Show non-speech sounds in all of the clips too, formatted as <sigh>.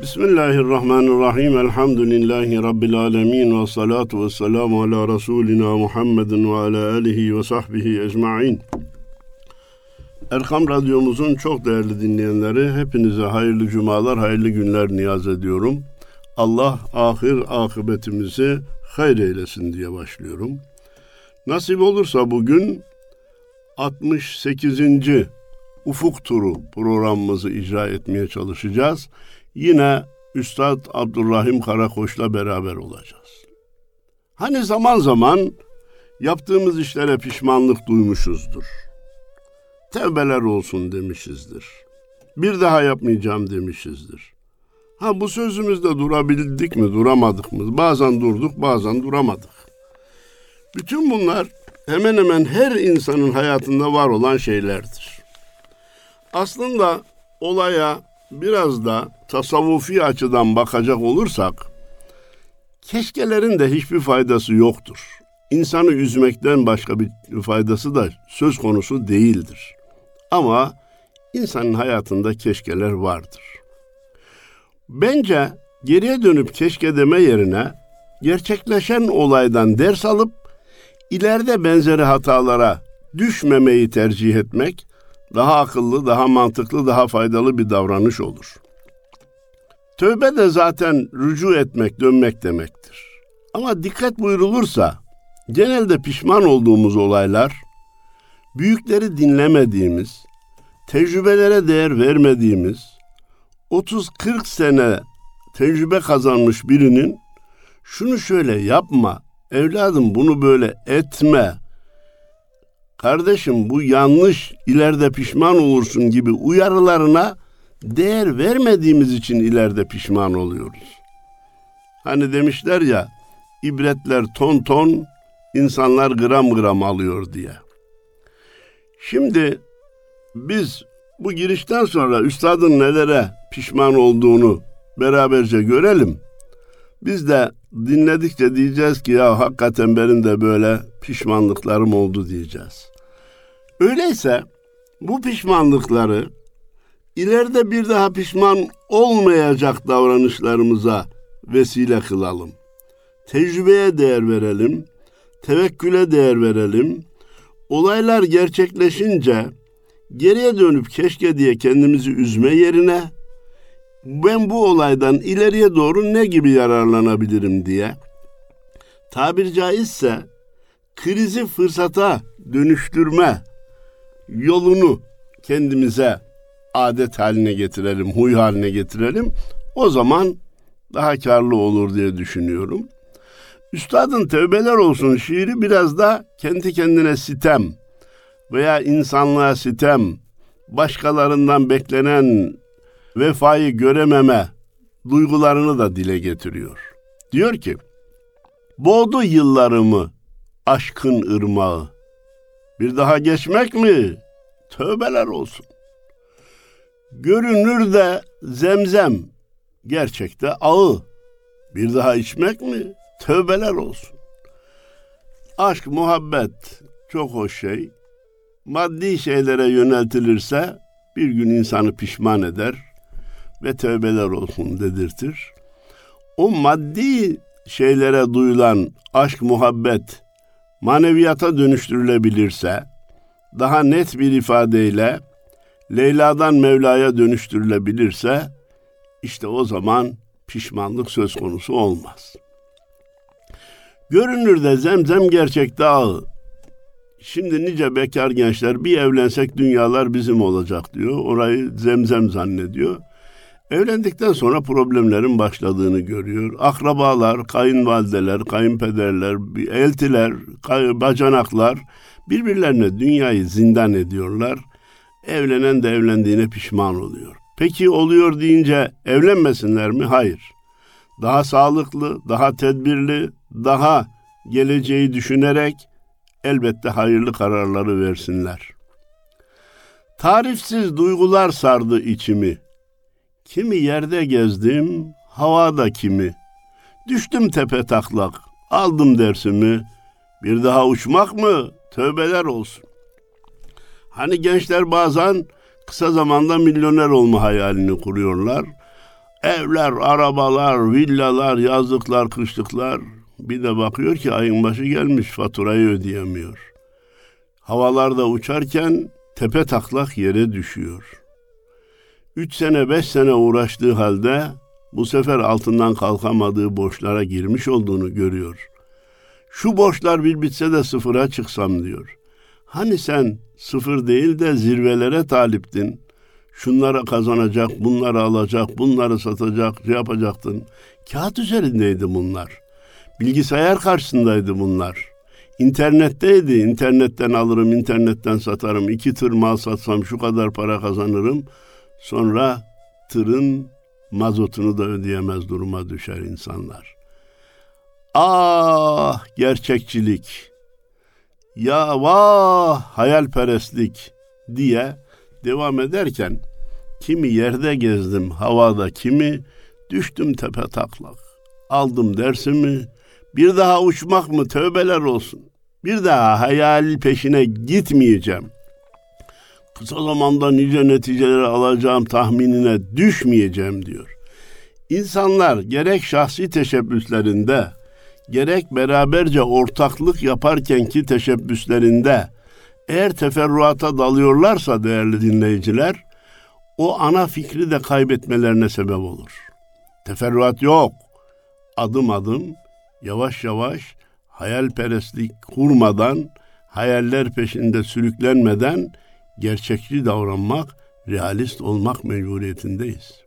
Bismillahirrahmanirrahim. Elhamdülillahi Rabbil alemin. Ve salatu ve selamu ala Resulina Muhammedin ve ala alihi ve sahbihi ecma'in. Erkam Radyomuzun çok değerli dinleyenleri, hepinize hayırlı cumalar, hayırlı günler niyaz ediyorum. Allah ahir akıbetimizi hayır eylesin diye başlıyorum. Nasip olursa bugün 68. Ufuk Turu programımızı icra etmeye çalışacağız. Yine Üstad Abdurrahim Karakoç'la beraber olacağız. Hani zaman zaman yaptığımız işlere pişmanlık duymuşuzdur. Tevbeler olsun demişizdir. Bir daha yapmayacağım demişizdir. Ha bu sözümüzde durabildik mi, duramadık mı? Bazen durduk, bazen duramadık. Bütün bunlar hemen hemen her insanın hayatında var olan şeylerdir. Aslında olaya biraz da tasavvufi açıdan bakacak olursak, keşkelerin de hiçbir faydası yoktur. İnsanı üzmekten başka bir faydası da söz konusu değildir. Ama insanın hayatında keşkeler vardır. Bence geriye dönüp keşke deme yerine gerçekleşen olaydan ders alıp ileride benzeri hatalara düşmemeyi tercih etmek daha akıllı, daha mantıklı, daha faydalı bir davranış olur. Tövbe de zaten rücu etmek, dönmek demektir. Ama dikkat buyurulursa genelde pişman olduğumuz olaylar büyükleri dinlemediğimiz, tecrübelere değer vermediğimiz, 30-40 sene tecrübe kazanmış birinin şunu şöyle yapma, evladım bunu böyle etme, kardeşim bu yanlış, ileride pişman olursun gibi uyarılarına değer vermediğimiz için ileride pişman oluyoruz. Hani demişler ya, ibretler ton ton, insanlar gram gram alıyor diye. Şimdi biz bu girişten sonra üstadın nelere pişman olduğunu beraberce görelim. Biz de dinledikçe diyeceğiz ki ya hakikaten benim de böyle pişmanlıklarım oldu diyeceğiz. Öyleyse bu pişmanlıkları ileride bir daha pişman olmayacak davranışlarımıza vesile kılalım. Tecrübeye değer verelim, tevekküle değer verelim. Olaylar gerçekleşince geriye dönüp keşke diye kendimizi üzme yerine ben bu olaydan ileriye doğru ne gibi yararlanabilirim diye tabir caizse krizi fırsata dönüştürme yolunu kendimize adet haline getirelim, huy haline getirelim. O zaman daha karlı olur diye düşünüyorum. Üstadın Tevbeler Olsun şiiri biraz da kendi kendine sitem veya insanlığa sitem, başkalarından beklenen vefayı görememe duygularını da dile getiriyor. Diyor ki, boğdu yıllarımı aşkın ırmağı. Bir daha geçmek mi? Tövbeler olsun. Görünür de zemzem, gerçekte ağı. Bir daha içmek mi? Tövbeler olsun. Aşk, muhabbet çok hoş şey. Maddi şeylere yöneltilirse bir gün insanı pişman eder ve tövbeler olsun dedirtir. O maddi şeylere duyulan aşk, muhabbet maneviyata dönüştürülebilirse, daha net bir ifadeyle Leyla'dan Mevla'ya dönüştürülebilirse, işte o zaman pişmanlık söz konusu olmaz. Görünürde zemzem gerçekte ağı. Şimdi nice bekar gençler bir evlensek dünyalar bizim olacak diyor. Orayı zemzem zannediyor. Evlendikten sonra problemlerin başladığını görüyor. Akrabalar, kayınvalideler, kayınpederler, eltiler, bacanaklar birbirlerine dünyayı zindan ediyorlar. Evlenen de evlendiğine pişman oluyor. Peki oluyor deyince evlenmesinler mi? Hayır. Daha sağlıklı, daha tedbirli, daha geleceği düşünerek elbette hayırlı kararları versinler. Tarifsiz duygular sardı içimi. Kimi yerde gezdim, havada kimi. Düştüm tepe taklak, aldım dersimi. Bir daha uçmak mı? Tövbeler olsun. Hani gençler bazen kısa zamanda milyoner olma hayalini kuruyorlar. Evler, arabalar, villalar, yazlıklar, kışlıklar. Bir de bakıyor ki ayın başı gelmiş faturayı ödeyemiyor. Havalarda uçarken tepe taklak yere düşüyor. Üç sene beş sene uğraştığı halde bu sefer altından kalkamadığı borçlara girmiş olduğunu görüyor. Şu borçlar bir bitse de sıfıra çıksam diyor. Hani sen sıfır değil de zirvelere taliptin. Şunlara kazanacak, bunları alacak, bunları satacak, şey yapacaktın. Kağıt üzerindeydi bunlar. Bilgisayar karşısındaydı bunlar. İnternetteydi. İnternetten alırım, internetten satarım. İki tır mal satsam şu kadar para kazanırım. Sonra tırın mazotunu da ödeyemez duruma düşer insanlar. Ah gerçekçilik, ya vah hayalperestlik diye devam ederken kimi yerde gezdim havada kimi düştüm tepe taklak. Aldım dersimi bir daha uçmak mı tövbeler olsun. Bir daha hayal peşine gitmeyeceğim. Kısa zamanda nice neticeleri alacağım tahminine düşmeyeceğim diyor. İnsanlar gerek şahsi teşebbüslerinde gerek beraberce ortaklık yaparkenki teşebbüslerinde eğer teferruata dalıyorlarsa değerli dinleyiciler o ana fikri de kaybetmelerine sebep olur. Teferruat yok. Adım adım, yavaş yavaş hayalperestlik kurmadan, hayaller peşinde sürüklenmeden gerçekçi davranmak, realist olmak mecburiyetindeyiz.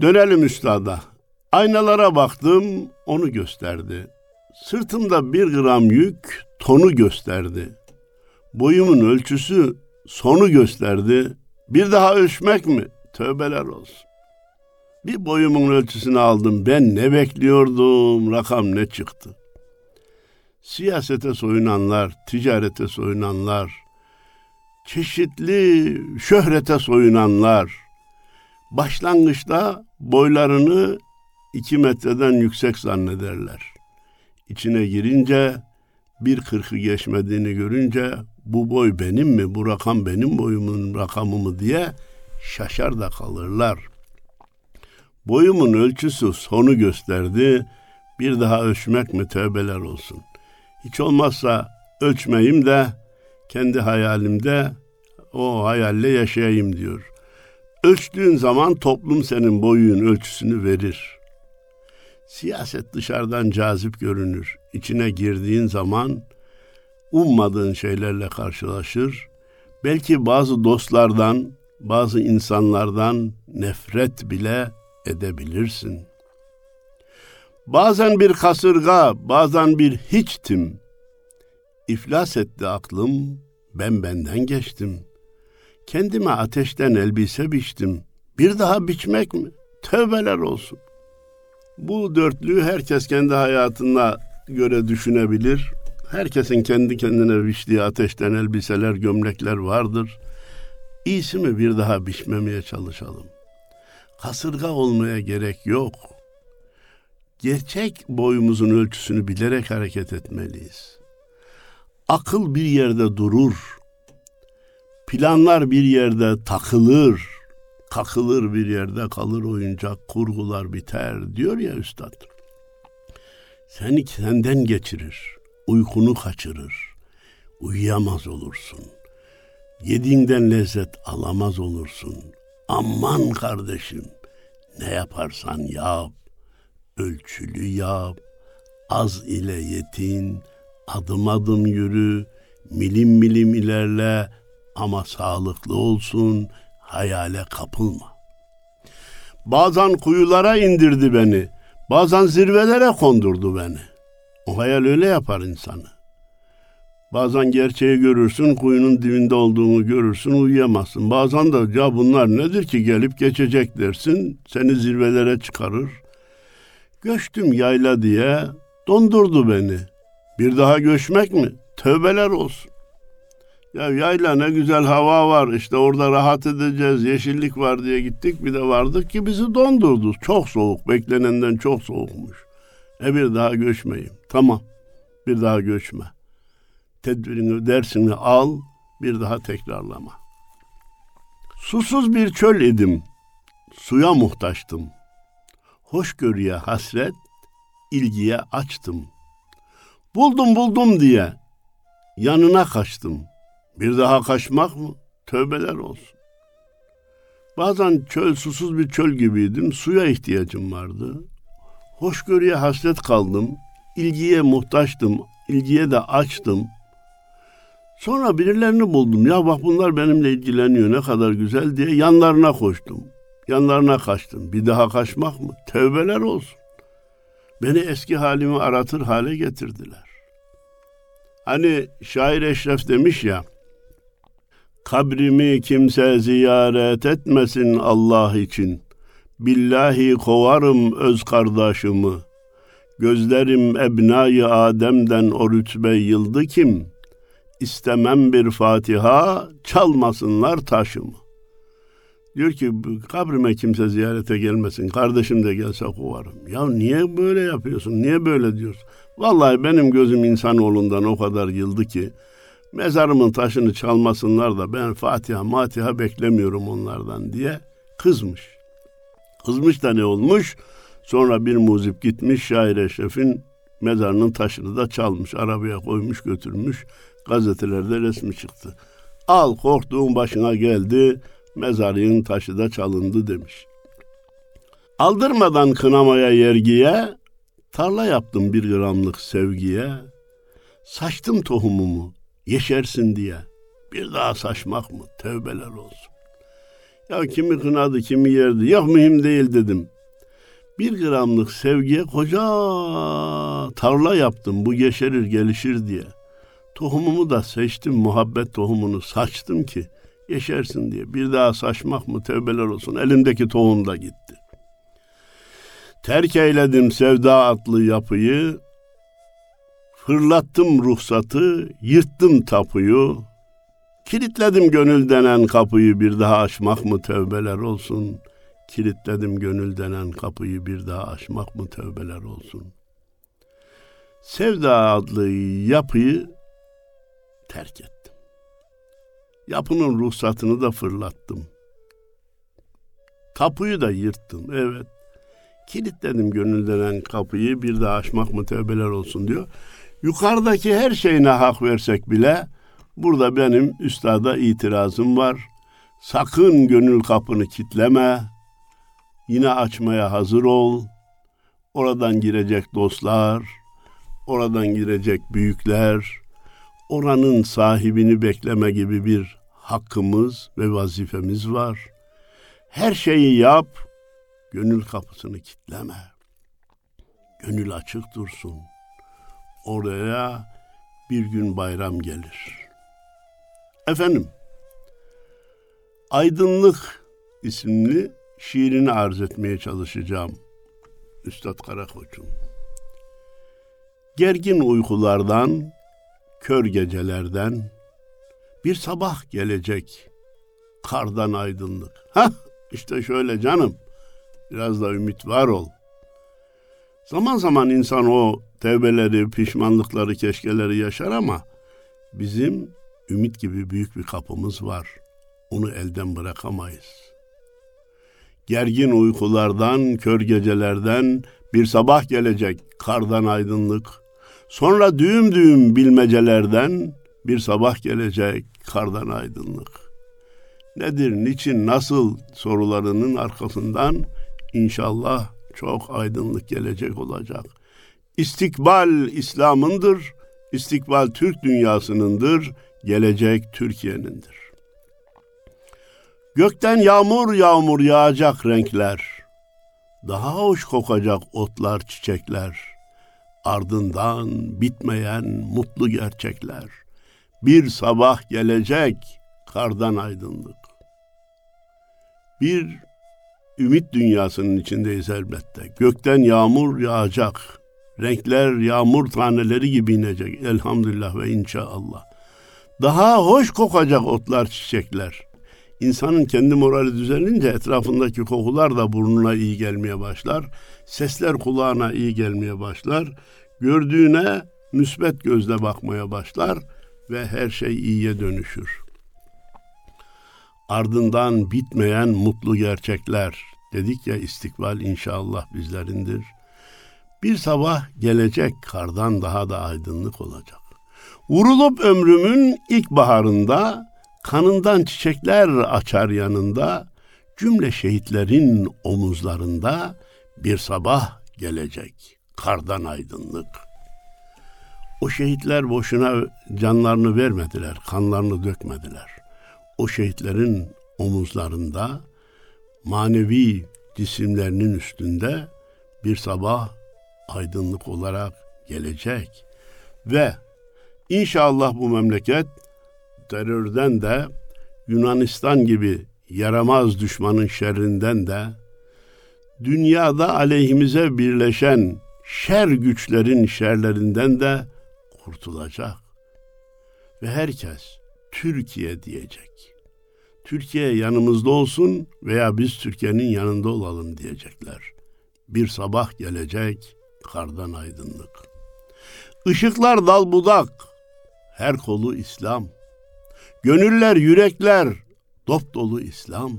Dönelim üstada. Aynalara baktım, onu gösterdi. Sırtımda bir gram yük, tonu gösterdi. Boyumun ölçüsü, sonu gösterdi. Bir daha ölçmek mi? Tövbeler olsun. Bir boyumun ölçüsünü aldım. Ben ne bekliyordum? Rakam ne çıktı? Siyasete soyunanlar, ticarete soyunanlar, çeşitli şöhrete soyunanlar, başlangıçta boylarını iki metreden yüksek zannederler. İçine girince bir kırkı geçmediğini görünce bu boy benim mi, bu rakam benim boyumun rakamı mı diye şaşar da kalırlar. Boyumun ölçüsü sonu gösterdi. Bir daha ölçmek mi tövbeler olsun. Hiç olmazsa ölçmeyim de kendi hayalimde o hayalle yaşayayım diyor. Ölçtüğün zaman toplum senin boyun ölçüsünü verir. Siyaset dışarıdan cazip görünür. İçine girdiğin zaman ummadığın şeylerle karşılaşır. Belki bazı dostlardan, bazı insanlardan nefret bile edebilirsin. Bazen bir kasırga, bazen bir hiçtim. İflas etti aklım, ben benden geçtim. Kendime ateşten elbise biçtim. Bir daha biçmek mi? Tövbeler olsun. Bu dörtlüğü herkes kendi hayatına göre düşünebilir. Herkesin kendi kendine biçtiği ateşten elbiseler, gömlekler vardır. İyisi mi bir daha biçmemeye çalışalım. Kasırga olmaya gerek yok. Gerçek boyumuzun ölçüsünü bilerek hareket etmeliyiz. Akıl bir yerde durur. Planlar bir yerde takılır kakılır bir yerde kalır oyuncak, kurgular biter diyor ya üstad. Seni senden geçirir, uykunu kaçırır, uyuyamaz olursun. Yediğinden lezzet alamaz olursun. Aman kardeşim, ne yaparsan yap, ölçülü yap, az ile yetin, adım adım yürü, milim milim ilerle ama sağlıklı olsun, hayale kapılma. Bazen kuyulara indirdi beni, bazen zirvelere kondurdu beni. O hayal öyle yapar insanı. Bazen gerçeği görürsün, kuyunun dibinde olduğunu görürsün, uyuyamazsın. Bazen de ya bunlar nedir ki gelip geçecek dersin, seni zirvelere çıkarır. Göçtüm yayla diye dondurdu beni. Bir daha göçmek mi? Tövbeler olsun. Ya yayla ne güzel hava var işte orada rahat edeceğiz yeşillik var diye gittik bir de vardık ki bizi dondurdu. Çok soğuk beklenenden çok soğukmuş. E bir daha göçmeyeyim. Tamam bir daha göçme. Tedbirini dersini al bir daha tekrarlama. Susuz bir çöl idim. suya muhtaçtım. Hoşgörüye hasret, ilgiye açtım. Buldum buldum diye yanına kaçtım. Bir daha kaçmak mı? Tövbeler olsun. Bazen çöl susuz bir çöl gibiydim. Suya ihtiyacım vardı. Hoşgörüye hasret kaldım. İlgiye muhtaçtım. İlgiye de açtım. Sonra birilerini buldum. Ya bak bunlar benimle ilgileniyor ne kadar güzel diye yanlarına koştum. Yanlarına kaçtım. Bir daha kaçmak mı? Tövbeler olsun. Beni eski halimi aratır hale getirdiler. Hani şair Eşref demiş ya, Kabrimi kimse ziyaret etmesin Allah için. Billahi kovarım öz kardeşimi. Gözlerim ebnayı Adem'den o rütbe yıldı kim? İstemem bir Fatiha, çalmasınlar taşımı. Diyor ki kabrime kimse ziyarete gelmesin. Kardeşim de gelse kovarım. Ya niye böyle yapıyorsun? Niye böyle diyorsun? Vallahi benim gözüm insanoğlundan o kadar yıldı ki mezarımın taşını çalmasınlar da ben Fatiha Matiha beklemiyorum onlardan diye kızmış. Kızmış da ne olmuş? Sonra bir muzip gitmiş şair Eşref'in mezarının taşını da çalmış. Arabaya koymuş götürmüş. Gazetelerde resmi çıktı. Al korktuğun başına geldi mezarın taşı da çalındı demiş. Aldırmadan kınamaya yergiye, tarla yaptım bir gramlık sevgiye, saçtım tohumumu, yeşersin diye. Bir daha saçmak mı? Tövbeler olsun. Ya kimi kınadı, kimi yerdi. Yok mühim değil dedim. Bir gramlık sevgiye koca tarla yaptım. Bu yeşerir, gelişir diye. Tohumumu da seçtim, muhabbet tohumunu saçtım ki yeşersin diye. Bir daha saçmak mı tövbeler olsun. Elimdeki tohum da gitti. Terk eyledim sevda atlı yapıyı. Fırlattım ruhsatı, yırttım tapuyu. Kilitledim gönül denen kapıyı bir daha açmak mı tövbeler olsun. Kilitledim gönül denen kapıyı bir daha açmak mı tövbeler olsun. Sevda adlı yapıyı terk et. Yapının ruhsatını da fırlattım. Kapıyı da yırttım. Evet. Kilitledim gönül denen kapıyı bir daha açmak mı tövbeler olsun diyor. Yukarıdaki her şeyine hak versek bile burada benim üstada itirazım var. Sakın gönül kapını kitleme. Yine açmaya hazır ol. Oradan girecek dostlar, oradan girecek büyükler, oranın sahibini bekleme gibi bir hakkımız ve vazifemiz var. Her şeyi yap, gönül kapısını kitleme. Gönül açık dursun. Oraya bir gün bayram gelir. Efendim, Aydınlık isimli şiirini arz etmeye çalışacağım. Üstad Karakoç'un. Gergin uykulardan, kör gecelerden, bir sabah gelecek kardan aydınlık. Ha işte şöyle canım. Biraz da ümit var ol. Zaman zaman insan o tevbeleri, pişmanlıkları, keşkeleri yaşar ama bizim ümit gibi büyük bir kapımız var. Onu elden bırakamayız. Gergin uykulardan, kör gecelerden bir sabah gelecek kardan aydınlık. Sonra düğüm düğüm bilmecelerden bir sabah gelecek kardan aydınlık. Nedir, niçin, nasıl sorularının arkasından inşallah çok aydınlık gelecek olacak. İstikbal İslam'ındır, istikbal Türk dünyasınındır, gelecek Türkiye'nindir. Gökten yağmur yağmur yağacak renkler, daha hoş kokacak otlar, çiçekler, ardından bitmeyen mutlu gerçekler. Bir sabah gelecek kardan aydınlık. Bir ümit dünyasının içindeyiz elbette. Gökten yağmur yağacak. Renkler yağmur taneleri gibi inecek elhamdülillah ve inşallah. Daha hoş kokacak otlar, çiçekler. İnsanın kendi morali düzelince etrafındaki kokular da burnuna iyi gelmeye başlar. Sesler kulağına iyi gelmeye başlar. Gördüğüne müsbet gözle bakmaya başlar ve her şey iyiye dönüşür. Ardından bitmeyen mutlu gerçekler, Dedik ya istikbal inşallah bizlerindir. Bir sabah gelecek kardan daha da aydınlık olacak. Vurulup ömrümün ilk baharında kanından çiçekler açar yanında cümle şehitlerin omuzlarında bir sabah gelecek kardan aydınlık. O şehitler boşuna canlarını vermediler, kanlarını dökmediler. O şehitlerin omuzlarında manevi cisimlerinin üstünde bir sabah aydınlık olarak gelecek ve inşallah bu memleket terörden de Yunanistan gibi yaramaz düşmanın şerrinden de dünyada aleyhimize birleşen şer güçlerin şerlerinden de kurtulacak. Ve herkes Türkiye diyecek. Türkiye yanımızda olsun veya biz Türkiye'nin yanında olalım diyecekler. Bir sabah gelecek kardan aydınlık. Işıklar dal budak, her kolu İslam. Gönüller, yürekler dop dolu İslam.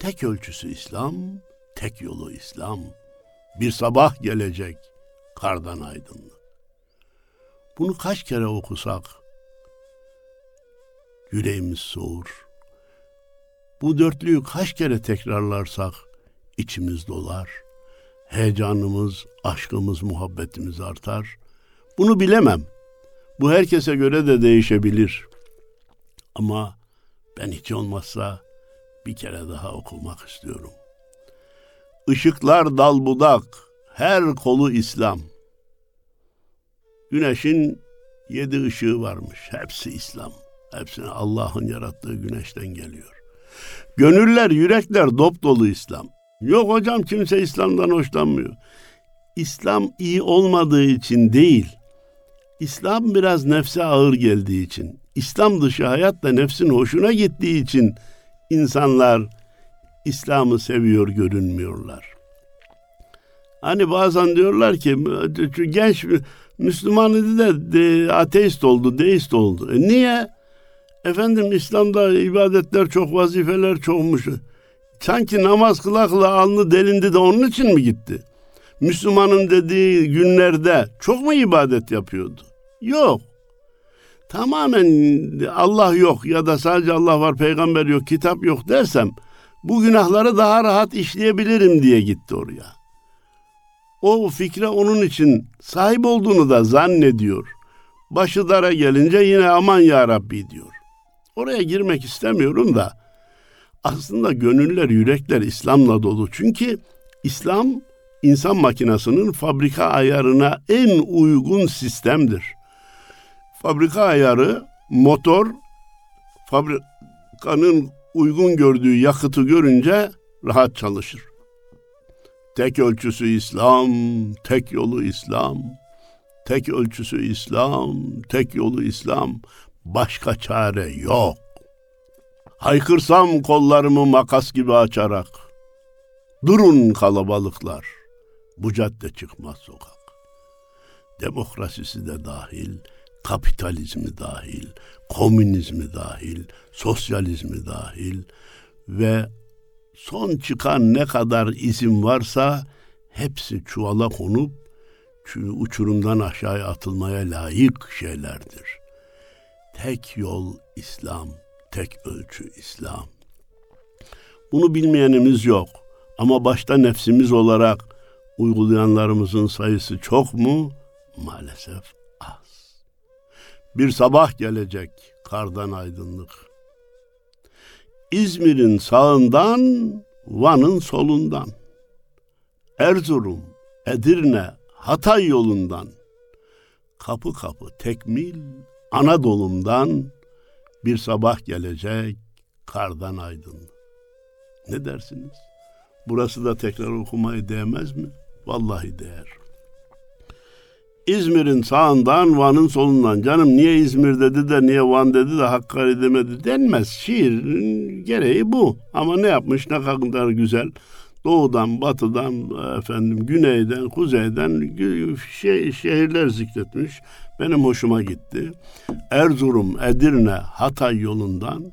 Tek ölçüsü İslam, tek yolu İslam. Bir sabah gelecek kardan aydınlık. Bunu kaç kere okusak yüreğimiz soğur. Bu dörtlüyü kaç kere tekrarlarsak içimiz dolar. Heyecanımız, aşkımız, muhabbetimiz artar. Bunu bilemem. Bu herkese göre de değişebilir. Ama ben hiç olmazsa bir kere daha okumak istiyorum. Işıklar dal budak, her kolu İslam. Güneşin yedi ışığı varmış, hepsi İslam. Hepsine Allah'ın yarattığı güneşten geliyor. Gönüller, yürekler dop dolu İslam. Yok hocam kimse İslam'dan hoşlanmıyor. İslam iyi olmadığı için değil. İslam biraz nefse ağır geldiği için. İslam dışı hayat da nefsin hoşuna gittiği için insanlar İslam'ı seviyor görünmüyorlar. Hani bazen diyorlar ki genç Müslüman idi de, de ateist oldu, deist oldu. E niye? Efendim İslam'da ibadetler çok, vazifeler çokmuş. Sanki namaz kılakla alnı delindi de onun için mi gitti? Müslümanın dediği günlerde çok mu ibadet yapıyordu? Yok. Tamamen Allah yok ya da sadece Allah var, peygamber yok, kitap yok dersem bu günahları daha rahat işleyebilirim diye gitti oraya. O fikre onun için sahip olduğunu da zannediyor. Başı dara gelince yine aman ya Rabbi diyor. Oraya girmek istemiyorum da aslında gönüller, yürekler İslam'la dolu. Çünkü İslam insan makinasının fabrika ayarına en uygun sistemdir. Fabrika ayarı motor fabrikanın uygun gördüğü yakıtı görünce rahat çalışır. Tek ölçüsü İslam, tek yolu İslam. Tek ölçüsü İslam, tek yolu İslam. Başka çare yok. Haykırsam kollarımı makas gibi açarak. Durun kalabalıklar. Bu cadde çıkmaz sokak. Demokrasisi de dahil, kapitalizmi dahil, komünizmi dahil, sosyalizmi dahil ve son çıkan ne kadar izin varsa hepsi çuvala konup uçurumdan aşağıya atılmaya layık şeylerdir. Tek yol İslam, tek ölçü İslam. Bunu bilmeyenimiz yok ama başta nefsimiz olarak uygulayanlarımızın sayısı çok mu? Maalesef az. Bir sabah gelecek kardan aydınlık. İzmir'in sağından, Van'ın solundan. Erzurum, Edirne, Hatay yolundan. Kapı kapı tekmil Anadolu'mdan bir sabah gelecek kardan aydın. Ne dersiniz? Burası da tekrar okumayı değmez mi? Vallahi değer. İzmir'in sağından Van'ın solundan. Canım niye İzmir dedi de niye Van dedi de Hakkari demedi denmez. Şiirin gereği bu. Ama ne yapmış ne kadar güzel. Doğudan, batıdan, efendim güneyden, kuzeyden şey, şehirler zikretmiş. Benim hoşuma gitti. Erzurum, Edirne, Hatay yolundan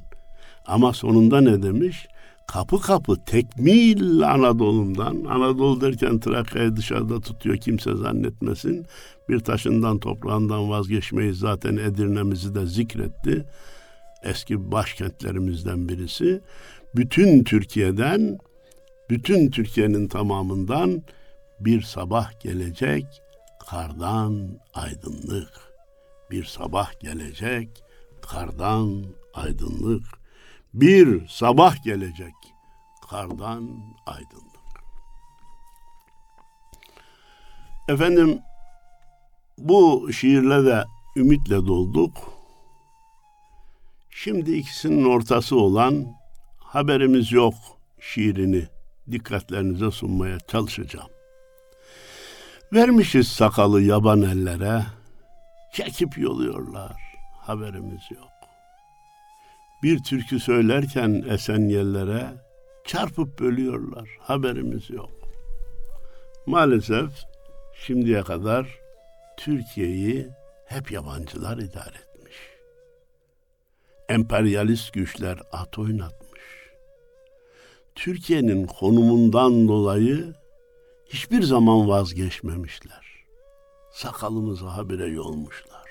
ama sonunda ne demiş? kapı kapı tekmil Anadolu'ndan, Anadolu derken Trakya'yı dışarıda tutuyor kimse zannetmesin. Bir taşından toprağından vazgeçmeyi zaten Edirne'mizi de zikretti. Eski başkentlerimizden birisi. Bütün Türkiye'den, bütün Türkiye'nin tamamından bir sabah gelecek, kardan aydınlık. Bir sabah gelecek, kardan aydınlık. Bir sabah gelecek, kardan aydınlık. Efendim bu şiirle de ümitle dolduk. Şimdi ikisinin ortası olan haberimiz yok şiirini dikkatlerinize sunmaya çalışacağım. Vermişiz sakalı yaban ellere, çekip yoluyorlar, haberimiz yok. Bir türkü söylerken esen yerlere çarpıp bölüyorlar, haberimiz yok. Maalesef şimdiye kadar Türkiye'yi hep yabancılar idare etmiş. Emperyalist güçler at oynatmış. Türkiye'nin konumundan dolayı hiçbir zaman vazgeçmemişler. Sakalımızı habire yolmuşlar.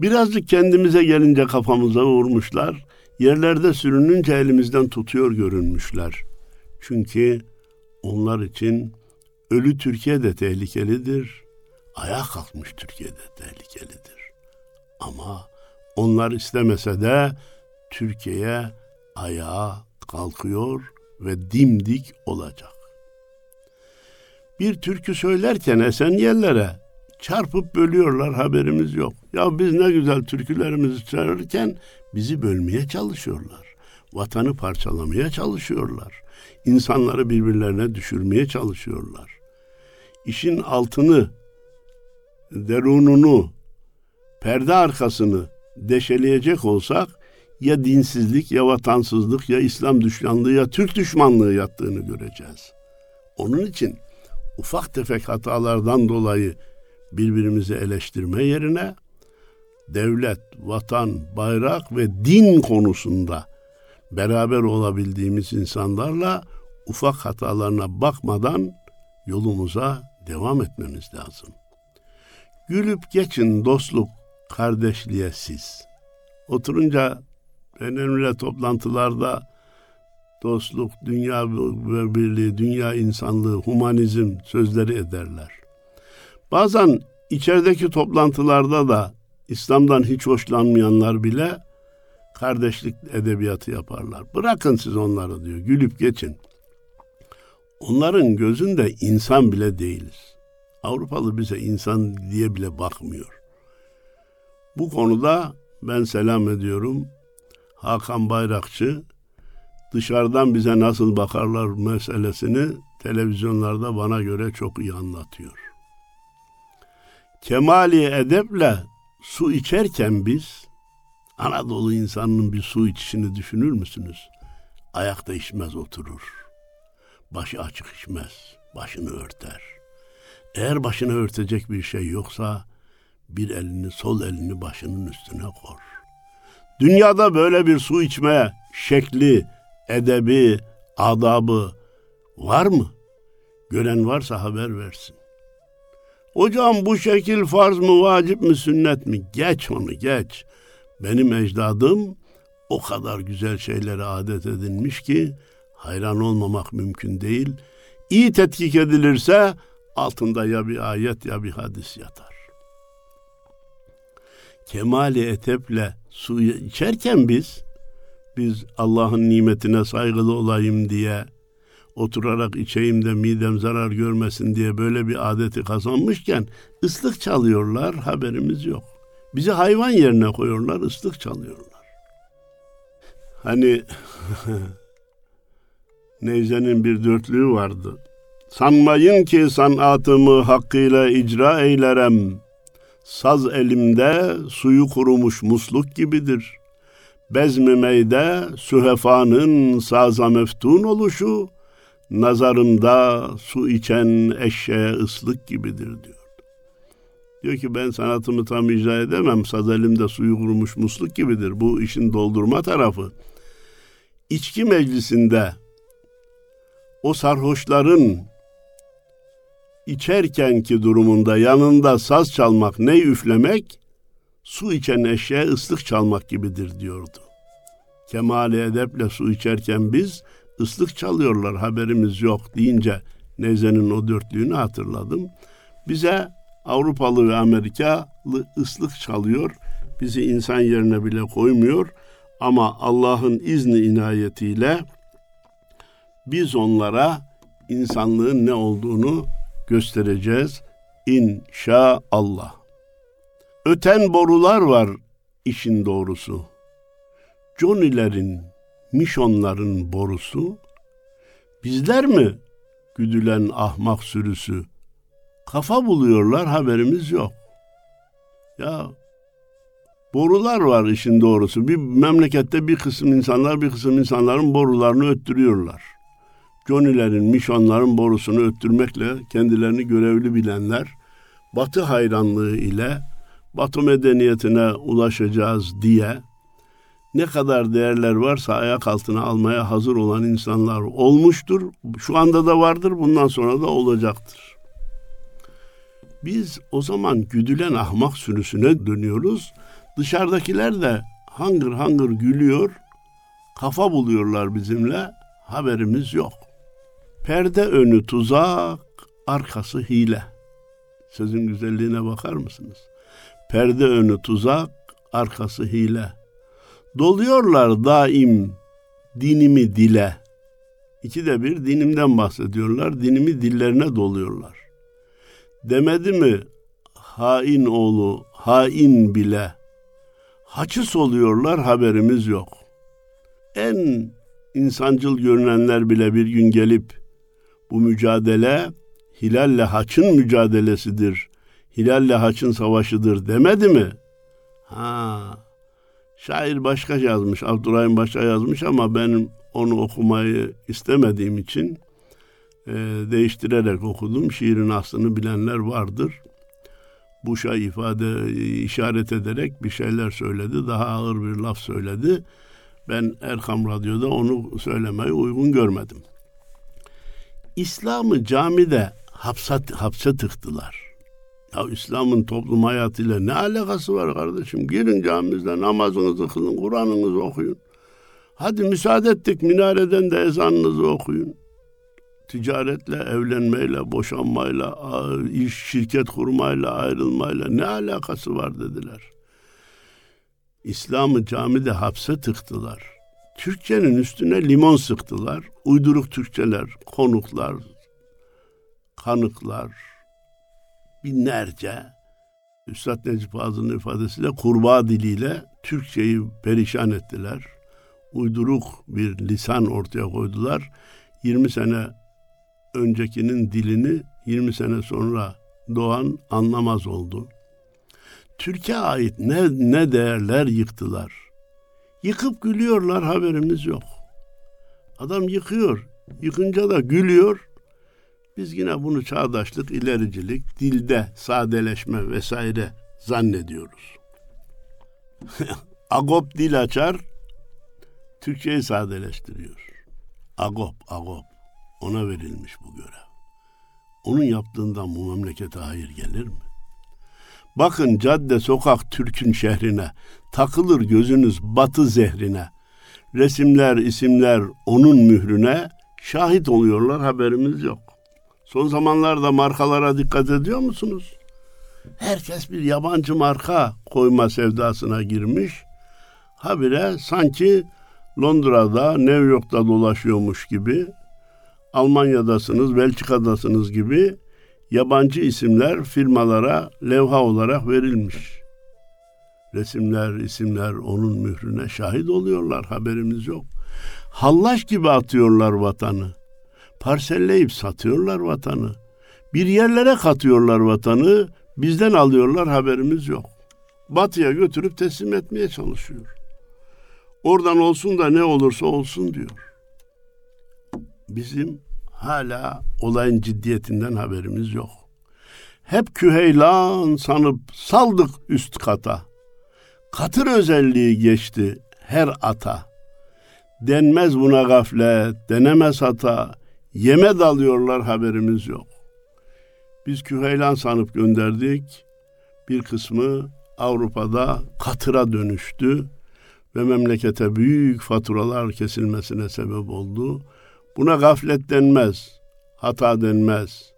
Birazcık kendimize gelince kafamıza vurmuşlar. Yerlerde sürününce elimizden tutuyor görünmüşler. Çünkü onlar için ölü Türkiye de tehlikelidir. Ayağa kalkmış Türkiye de tehlikelidir. Ama onlar istemese de Türkiye ayağa kalkıyor ve dimdik olacak bir türkü söylerken esen yerlere çarpıp bölüyorlar haberimiz yok. Ya biz ne güzel türkülerimizi söylerken bizi bölmeye çalışıyorlar. Vatanı parçalamaya çalışıyorlar. İnsanları birbirlerine düşürmeye çalışıyorlar. İşin altını, derununu, perde arkasını deşeleyecek olsak ya dinsizlik ya vatansızlık ya İslam düşmanlığı ya Türk düşmanlığı yattığını göreceğiz. Onun için ufak tefek hatalardan dolayı birbirimizi eleştirme yerine devlet, vatan, bayrak ve din konusunda beraber olabildiğimiz insanlarla ufak hatalarına bakmadan yolumuza devam etmemiz lazım. Gülüp geçin dostluk, kardeşliğe siz. Oturunca önemli toplantılarda dostluk, dünya birliği, dünya insanlığı, humanizm sözleri ederler. Bazen içerideki toplantılarda da İslam'dan hiç hoşlanmayanlar bile kardeşlik edebiyatı yaparlar. Bırakın siz onları diyor, gülüp geçin. Onların gözünde insan bile değiliz. Avrupalı bize insan diye bile bakmıyor. Bu konuda ben selam ediyorum. Hakan Bayrakçı dışarıdan bize nasıl bakarlar meselesini televizyonlarda bana göre çok iyi anlatıyor. Kemali edeple su içerken biz Anadolu insanının bir su içişini düşünür müsünüz? Ayakta içmez oturur. Başı açık içmez. Başını örter. Eğer başını örtecek bir şey yoksa bir elini sol elini başının üstüne kor. Dünyada böyle bir su içme şekli, edebi, adabı var mı? Gören varsa haber versin. Hocam bu şekil farz mı, vacip mi, sünnet mi? Geç onu geç. Benim ecdadım o kadar güzel şeylere adet edinmiş ki hayran olmamak mümkün değil. İyi tetkik edilirse altında ya bir ayet ya bir hadis yatar. Kemali eteple su içerken biz biz Allah'ın nimetine saygılı olayım diye oturarak içeyim de midem zarar görmesin diye böyle bir adeti kazanmışken ıslık çalıyorlar haberimiz yok. Bizi hayvan yerine koyuyorlar ıslık çalıyorlar. Hani <laughs> Nevze'nin bir dörtlüğü vardı. Sanmayın ki sanatımı hakkıyla icra eylerem. Saz elimde suyu kurumuş musluk gibidir bezmi meyde sühefanın saza meftun oluşu nazarımda su içen eşeğe ıslık gibidir diyor. Diyor ki ben sanatımı tam icra edemem. Saz elimde suyu kurumuş musluk gibidir. Bu işin doldurma tarafı. içki meclisinde o sarhoşların içerkenki durumunda yanında saz çalmak, ne üflemek, su içen eşeğe ıslık çalmak gibidir diyordu. Kemali edeple su içerken biz ıslık çalıyorlar haberimiz yok deyince Neze'nin o dörtlüğünü hatırladım. Bize Avrupalı ve Amerikalı ıslık çalıyor. Bizi insan yerine bile koymuyor. Ama Allah'ın izni inayetiyle biz onlara insanlığın ne olduğunu göstereceğiz inşallah. Öten borular var işin doğrusu. Johnny'lerin, Mişonların borusu, bizler mi güdülen ahmak sürüsü? Kafa buluyorlar haberimiz yok. Ya borular var işin doğrusu. Bir memlekette bir kısım insanlar bir kısım insanların borularını öttürüyorlar. Johnny'lerin, Mişonların borusunu öttürmekle kendilerini görevli bilenler Batı hayranlığı ile Batı medeniyetine ulaşacağız diye ne kadar değerler varsa ayak altına almaya hazır olan insanlar olmuştur. Şu anda da vardır, bundan sonra da olacaktır. Biz o zaman güdülen ahmak sürüsüne dönüyoruz. Dışarıdakiler de hangır hangır gülüyor, kafa buluyorlar bizimle, haberimiz yok. Perde önü tuzak, arkası hile. Sözün güzelliğine bakar mısınız? Perde önü tuzak, arkası hile. Doluyorlar daim dinimi dile. İkide bir dinimden bahsediyorlar. Dinimi dillerine doluyorlar. Demedi mi hain oğlu, hain bile. Haçıs oluyorlar haberimiz yok. En insancıl görünenler bile bir gün gelip bu mücadele hilalle haçın mücadelesidir. Hilalle haçın savaşıdır demedi mi? Ha, Şair başka yazmış, Abdurrahim başka yazmış ama benim onu okumayı istemediğim için e, değiştirerek okudum. Şiirin aslını bilenler vardır. Buş'a ifade, işaret ederek bir şeyler söyledi. Daha ağır bir laf söyledi. Ben Erkam Radyo'da onu söylemeyi uygun görmedim. İslam'ı camide hapse, hapse tıktılar. Ya İslam'ın toplum hayatıyla ne alakası var kardeşim? Girin camimizde namazınızı kılın, Kur'an'ınızı okuyun. Hadi müsaade ettik minareden de ezanınızı okuyun. Ticaretle, evlenmeyle, boşanmayla, iş şirket kurmayla, ayrılmayla ne alakası var dediler. İslam'ı camide hapse tıktılar. Türkçenin üstüne limon sıktılar. Uyduruk Türkçeler, konuklar, kanıklar, binlerce Üstad Necip Fazıl'ın ifadesiyle kurbağa diliyle Türkçeyi perişan ettiler. Uyduruk bir lisan ortaya koydular. 20 sene öncekinin dilini 20 sene sonra doğan anlamaz oldu. Türkiye ait ne, ne değerler yıktılar. Yıkıp gülüyorlar haberimiz yok. Adam yıkıyor. Yıkınca da gülüyor. Biz yine bunu çağdaşlık, ilericilik, dilde sadeleşme vesaire zannediyoruz. <laughs> Agop dil açar, Türkçeyi sadeleştiriyor. Agop, agop. Ona verilmiş bu görev. Onun yaptığından bu memlekete hayır gelir mi? Bakın cadde sokak Türk'ün şehrine, takılır gözünüz batı zehrine. Resimler, isimler onun mührüne, şahit oluyorlar haberimiz yok. Son zamanlarda markalara dikkat ediyor musunuz? Herkes bir yabancı marka koyma sevdasına girmiş. Habire sanki Londra'da, New York'ta dolaşıyormuş gibi, Almanya'dasınız, Belçika'dasınız gibi yabancı isimler firmalara levha olarak verilmiş. Resimler, isimler onun mührüne şahit oluyorlar, haberimiz yok. Hallaş gibi atıyorlar vatanı parselleyip satıyorlar vatanı. Bir yerlere katıyorlar vatanı, bizden alıyorlar haberimiz yok. Batıya götürüp teslim etmeye çalışıyor. Oradan olsun da ne olursa olsun diyor. Bizim hala olayın ciddiyetinden haberimiz yok. Hep küheylan sanıp saldık üst kata. Katır özelliği geçti her ata. Denmez buna gaflet, denemez hata. Yeme dalıyorlar haberimiz yok. Biz küheylan sanıp gönderdik. Bir kısmı Avrupa'da katıra dönüştü ve memlekete büyük faturalar kesilmesine sebep oldu. Buna gaflet denmez, hata denmez.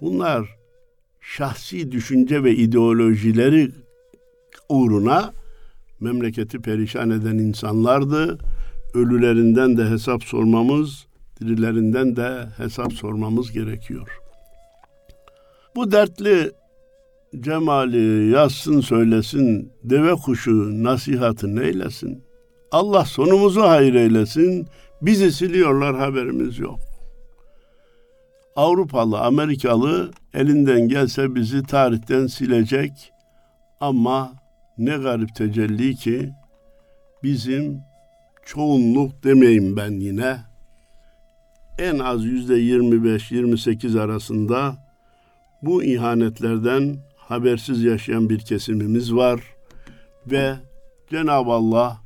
Bunlar şahsi düşünce ve ideolojileri uğruna memleketi perişan eden insanlardı. Ölülerinden de hesap sormamız, dirilerinden de hesap sormamız gerekiyor. Bu dertli cemali yazsın söylesin, deve kuşu nasihatı neylesin? Allah sonumuzu hayır eylesin, bizi siliyorlar haberimiz yok. Avrupalı, Amerikalı elinden gelse bizi tarihten silecek ama ne garip tecelli ki bizim çoğunluk demeyim ben yine en az yüzde 25-28 arasında bu ihanetlerden habersiz yaşayan bir kesimimiz var ve Cenab-ı Allah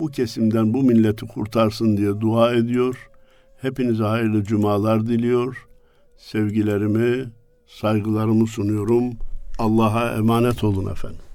bu kesimden bu milleti kurtarsın diye dua ediyor. Hepinize hayırlı cumalar diliyor. Sevgilerimi, saygılarımı sunuyorum. Allah'a emanet olun efendim.